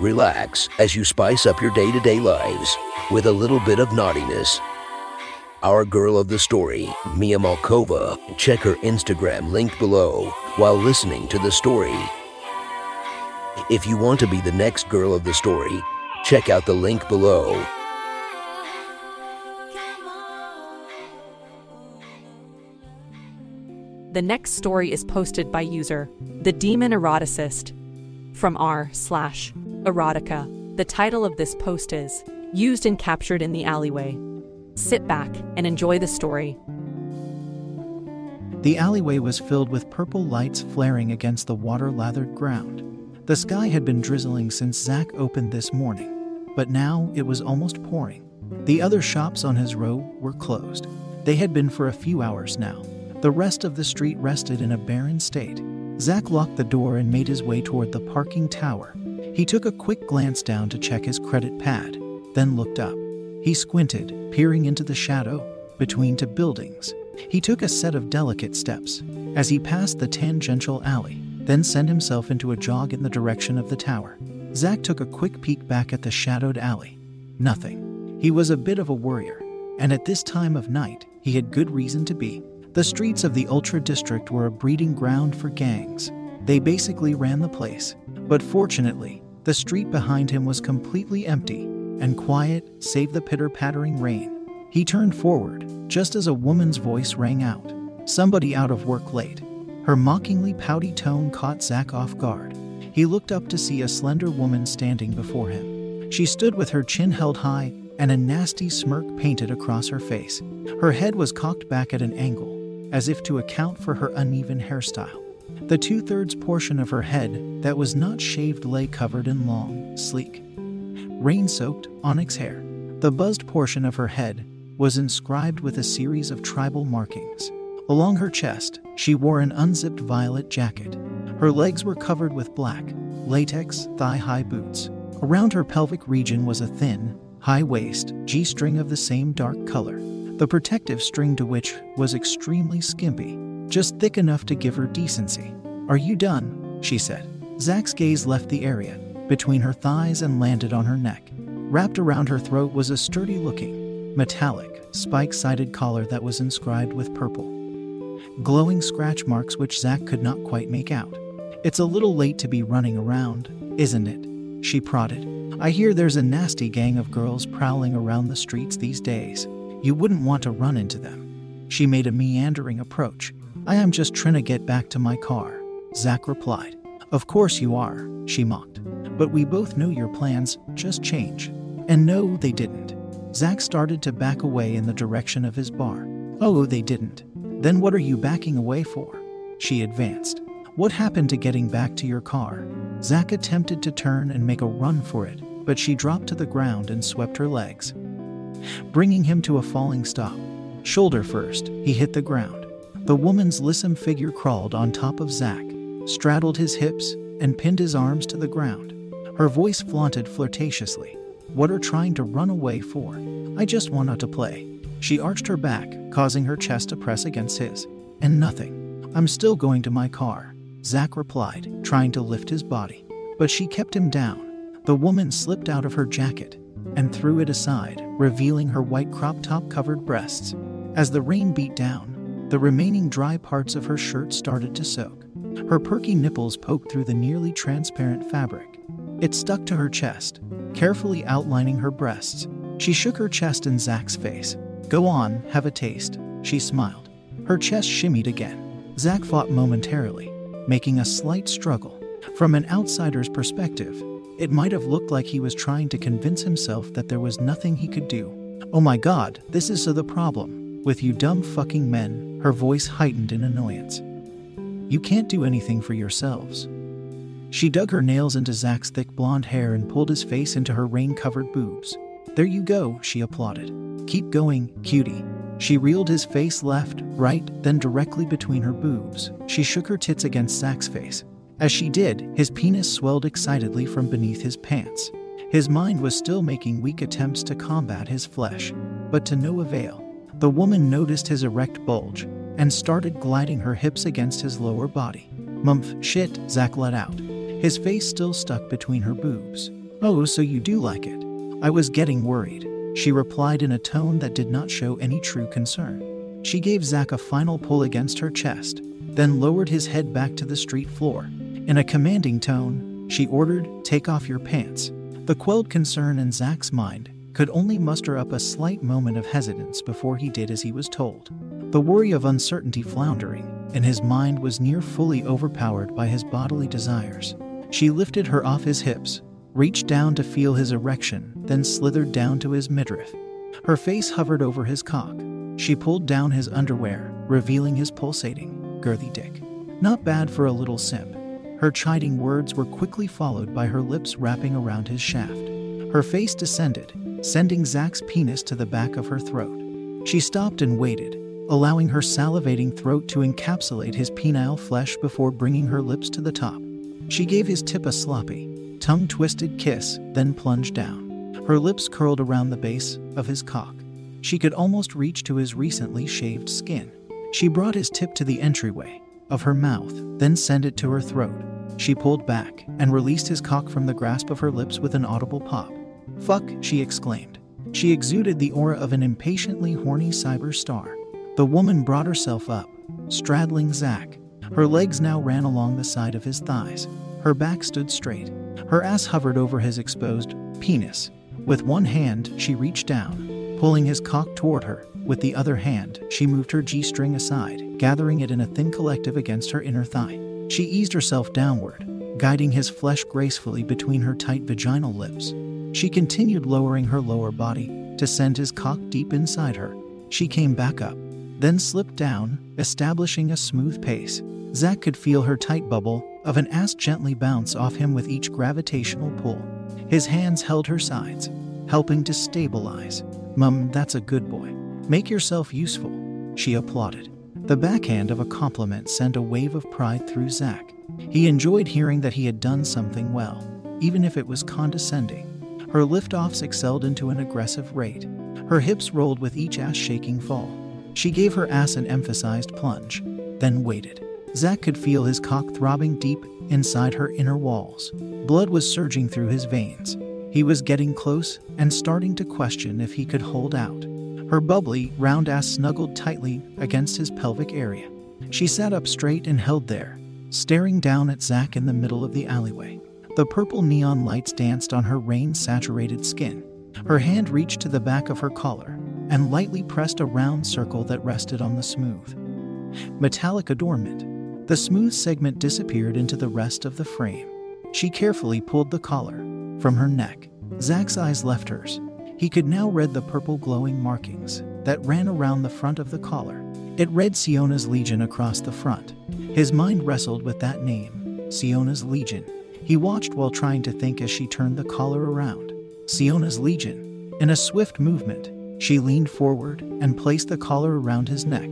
Relax as you spice up your day to day lives with a little bit of naughtiness. Our girl of the story, Mia Malkova, check her Instagram linked below while listening to the story. If you want to be the next girl of the story, check out the link below. The next story is posted by user The Demon Eroticist from r slash erotica. The title of this post is Used and Captured in the Alleyway. Sit back and enjoy the story. The alleyway was filled with purple lights flaring against the water lathered ground. The sky had been drizzling since Zach opened this morning, but now it was almost pouring. The other shops on his row were closed. They had been for a few hours now. The rest of the street rested in a barren state. Zach locked the door and made his way toward the parking tower. He took a quick glance down to check his credit pad, then looked up. He squinted, peering into the shadow between two buildings. He took a set of delicate steps as he passed the tangential alley, then sent himself into a jog in the direction of the tower. Zack took a quick peek back at the shadowed alley. Nothing. He was a bit of a worrier, and at this time of night, he had good reason to be. The streets of the Ultra District were a breeding ground for gangs. They basically ran the place. But fortunately, the street behind him was completely empty and quiet, save the pitter pattering rain. He turned forward, just as a woman's voice rang out. Somebody out of work late. Her mockingly pouty tone caught Zach off guard. He looked up to see a slender woman standing before him. She stood with her chin held high and a nasty smirk painted across her face. Her head was cocked back at an angle, as if to account for her uneven hairstyle. The two thirds portion of her head that was not shaved lay covered in long, sleek, rain soaked onyx hair. The buzzed portion of her head was inscribed with a series of tribal markings. Along her chest, she wore an unzipped violet jacket. Her legs were covered with black, latex, thigh high boots. Around her pelvic region was a thin, high waist G string of the same dark color the protective string to which was extremely skimpy, just thick enough to give her decency. Are you done? she said. Zack's gaze left the area between her thighs and landed on her neck. Wrapped around her throat was a sturdy looking, metallic, spike sided collar that was inscribed with purple. Glowing scratch marks which Zack could not quite make out. It's a little late to be running around, isn't it? She prodded. I hear there's a nasty gang of girls prowling around the streets these days. You wouldn't want to run into them. She made a meandering approach. I am just trying to get back to my car, Zack replied. Of course you are, she mocked. But we both know your plans just change. And no, they didn't. Zack started to back away in the direction of his bar. Oh, they didn't. Then what are you backing away for? She advanced. What happened to getting back to your car? Zack attempted to turn and make a run for it, but she dropped to the ground and swept her legs bringing him to a falling stop. Shoulder first, he hit the ground. The woman's lissom figure crawled on top of Zach, straddled his hips, and pinned his arms to the ground. Her voice flaunted flirtatiously. What are trying to run away for? I just want to play. She arched her back, causing her chest to press against his. And nothing. I'm still going to my car, Zach replied, trying to lift his body. But she kept him down. The woman slipped out of her jacket and threw it aside, revealing her white crop top covered breasts. As the rain beat down, the remaining dry parts of her shirt started to soak. Her perky nipples poked through the nearly transparent fabric. It stuck to her chest, carefully outlining her breasts. She shook her chest in Zach's face. Go on, have a taste, she smiled. Her chest shimmied again. Zach fought momentarily, making a slight struggle. From an outsider's perspective, it might have looked like he was trying to convince himself that there was nothing he could do. Oh my god, this is so the problem. With you dumb fucking men, her voice heightened in annoyance. You can't do anything for yourselves. She dug her nails into Zach's thick blonde hair and pulled his face into her rain covered boobs. There you go, she applauded. Keep going, cutie. She reeled his face left, right, then directly between her boobs. She shook her tits against Zach's face. As she did, his penis swelled excitedly from beneath his pants. His mind was still making weak attempts to combat his flesh, but to no avail. The woman noticed his erect bulge and started gliding her hips against his lower body. Mumph, shit, Zach let out, his face still stuck between her boobs. Oh, so you do like it? I was getting worried, she replied in a tone that did not show any true concern. She gave Zach a final pull against her chest, then lowered his head back to the street floor. In a commanding tone, she ordered, Take off your pants. The quelled concern in Zach's mind could only muster up a slight moment of hesitance before he did as he was told. The worry of uncertainty floundering in his mind was near fully overpowered by his bodily desires. She lifted her off his hips, reached down to feel his erection, then slithered down to his midriff. Her face hovered over his cock. She pulled down his underwear, revealing his pulsating, girthy dick. Not bad for a little simp. Her chiding words were quickly followed by her lips wrapping around his shaft. Her face descended, sending Zach's penis to the back of her throat. She stopped and waited, allowing her salivating throat to encapsulate his penile flesh before bringing her lips to the top. She gave his tip a sloppy, tongue twisted kiss, then plunged down. Her lips curled around the base of his cock. She could almost reach to his recently shaved skin. She brought his tip to the entryway of her mouth, then send it to her throat. She pulled back and released his cock from the grasp of her lips with an audible pop. Fuck, she exclaimed. She exuded the aura of an impatiently horny cyber star. The woman brought herself up, straddling Zach. Her legs now ran along the side of his thighs. Her back stood straight. Her ass hovered over his exposed penis. With one hand, she reached down, pulling his cock toward her. With the other hand, she moved her G string aside, gathering it in a thin collective against her inner thigh. She eased herself downward, guiding his flesh gracefully between her tight vaginal lips. She continued lowering her lower body to send his cock deep inside her. She came back up, then slipped down, establishing a smooth pace. Zack could feel her tight bubble of an ass gently bounce off him with each gravitational pull. His hands held her sides, helping to stabilize. Mum, that's a good boy. Make yourself useful, she applauded. The backhand of a compliment sent a wave of pride through Zach. He enjoyed hearing that he had done something well, even if it was condescending. Her liftoffs excelled into an aggressive rate. Her hips rolled with each ass shaking fall. She gave her ass an emphasized plunge, then waited. Zach could feel his cock throbbing deep inside her inner walls. Blood was surging through his veins. He was getting close and starting to question if he could hold out. Her bubbly, round ass snuggled tightly against his pelvic area. She sat up straight and held there, staring down at Zach in the middle of the alleyway. The purple neon lights danced on her rain saturated skin. Her hand reached to the back of her collar and lightly pressed a round circle that rested on the smooth, metallic adornment. The smooth segment disappeared into the rest of the frame. She carefully pulled the collar from her neck. Zach's eyes left hers. He could now read the purple glowing markings that ran around the front of the collar. It read Siona's Legion across the front. His mind wrestled with that name, Siona's Legion. He watched while trying to think as she turned the collar around. Siona's Legion. In a swift movement, she leaned forward and placed the collar around his neck.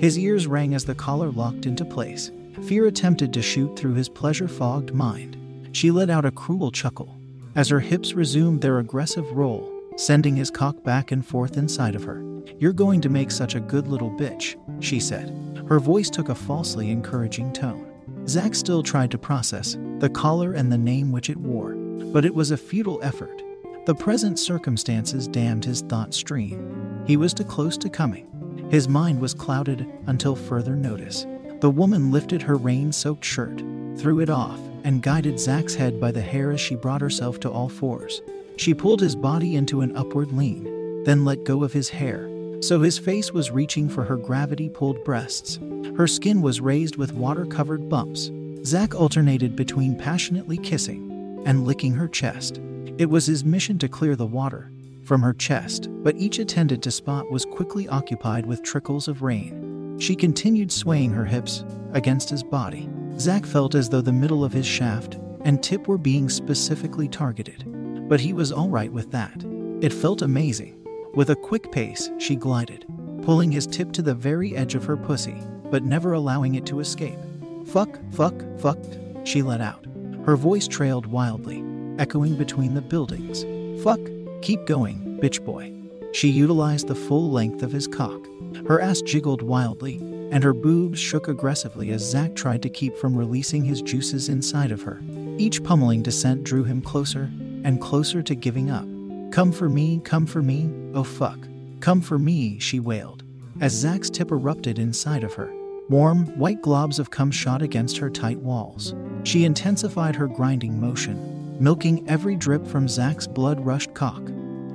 His ears rang as the collar locked into place. Fear attempted to shoot through his pleasure fogged mind. She let out a cruel chuckle as her hips resumed their aggressive roll, sending his cock back and forth inside of her. You're going to make such a good little bitch, she said. Her voice took a falsely encouraging tone. Zack still tried to process the collar and the name which it wore, but it was a futile effort. The present circumstances dammed his thought stream. He was too close to coming. His mind was clouded until further notice. The woman lifted her rain soaked shirt, threw it off, and guided Zach's head by the hair as she brought herself to all fours. She pulled his body into an upward lean, then let go of his hair, so his face was reaching for her gravity pulled breasts. Her skin was raised with water covered bumps. Zach alternated between passionately kissing and licking her chest. It was his mission to clear the water from her chest, but each attended to spot was quickly occupied with trickles of rain. She continued swaying her hips against his body. Zach felt as though the middle of his shaft and tip were being specifically targeted, but he was all right with that. It felt amazing. With a quick pace, she glided, pulling his tip to the very edge of her pussy, but never allowing it to escape. Fuck, fuck, fuck, she let out. Her voice trailed wildly, echoing between the buildings. Fuck, keep going, bitch boy. She utilized the full length of his cock. Her ass jiggled wildly, and her boobs shook aggressively as Zack tried to keep from releasing his juices inside of her. Each pummeling descent drew him closer and closer to giving up. Come for me, come for me, oh fuck. Come for me, she wailed, as Zack's tip erupted inside of her. Warm, white globs of cum shot against her tight walls. She intensified her grinding motion, milking every drip from Zack's blood rushed cock.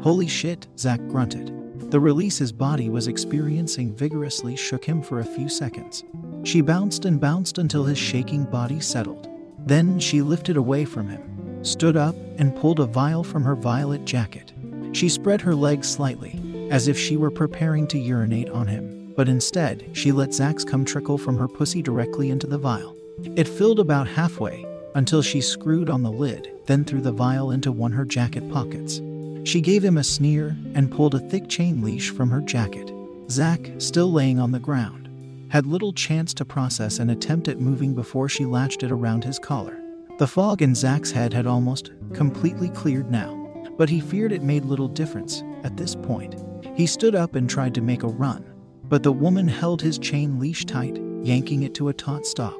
Holy shit, Zack grunted. The release his body was experiencing vigorously shook him for a few seconds. She bounced and bounced until his shaking body settled. Then she lifted away from him, stood up, and pulled a vial from her violet jacket. She spread her legs slightly, as if she were preparing to urinate on him, but instead, she let Zack's cum trickle from her pussy directly into the vial. It filled about halfway until she screwed on the lid, then threw the vial into one her jacket pockets. She gave him a sneer and pulled a thick chain leash from her jacket. Zack, still laying on the ground, had little chance to process an attempt at moving before she latched it around his collar. The fog in Zack's head had almost completely cleared now, but he feared it made little difference at this point. He stood up and tried to make a run, but the woman held his chain leash tight, yanking it to a taut stop.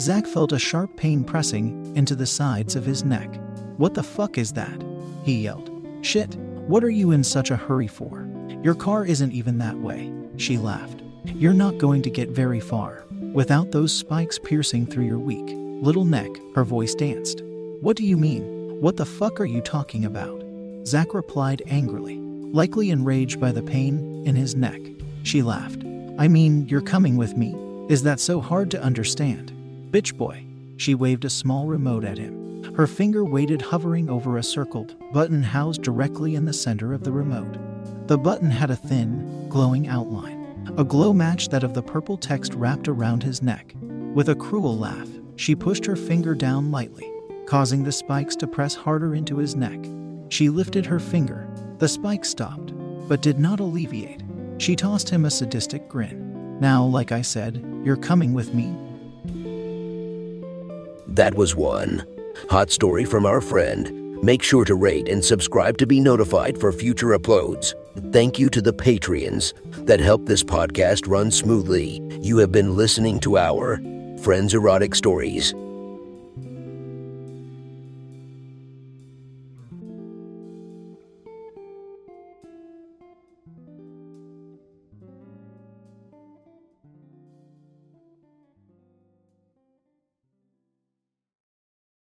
Zack felt a sharp pain pressing into the sides of his neck. What the fuck is that? He yelled. Shit, what are you in such a hurry for? Your car isn't even that way, she laughed. You're not going to get very far without those spikes piercing through your weak little neck, her voice danced. What do you mean? What the fuck are you talking about? Zack replied angrily, likely enraged by the pain in his neck. She laughed. I mean, you're coming with me. Is that so hard to understand? Bitch boy. She waved a small remote at him. Her finger waited hovering over a circled button housed directly in the center of the remote. The button had a thin, glowing outline, a glow matched that of the purple text wrapped around his neck. With a cruel laugh, she pushed her finger down lightly, causing the spikes to press harder into his neck. She lifted her finger. The spikes stopped, but did not alleviate. She tossed him a sadistic grin. Now, like I said, you're coming with me. That was one. Hot story from our friend. Make sure to rate and subscribe to be notified for future uploads. Thank you to the Patreons that help this podcast run smoothly. You have been listening to our Friends Erotic Stories.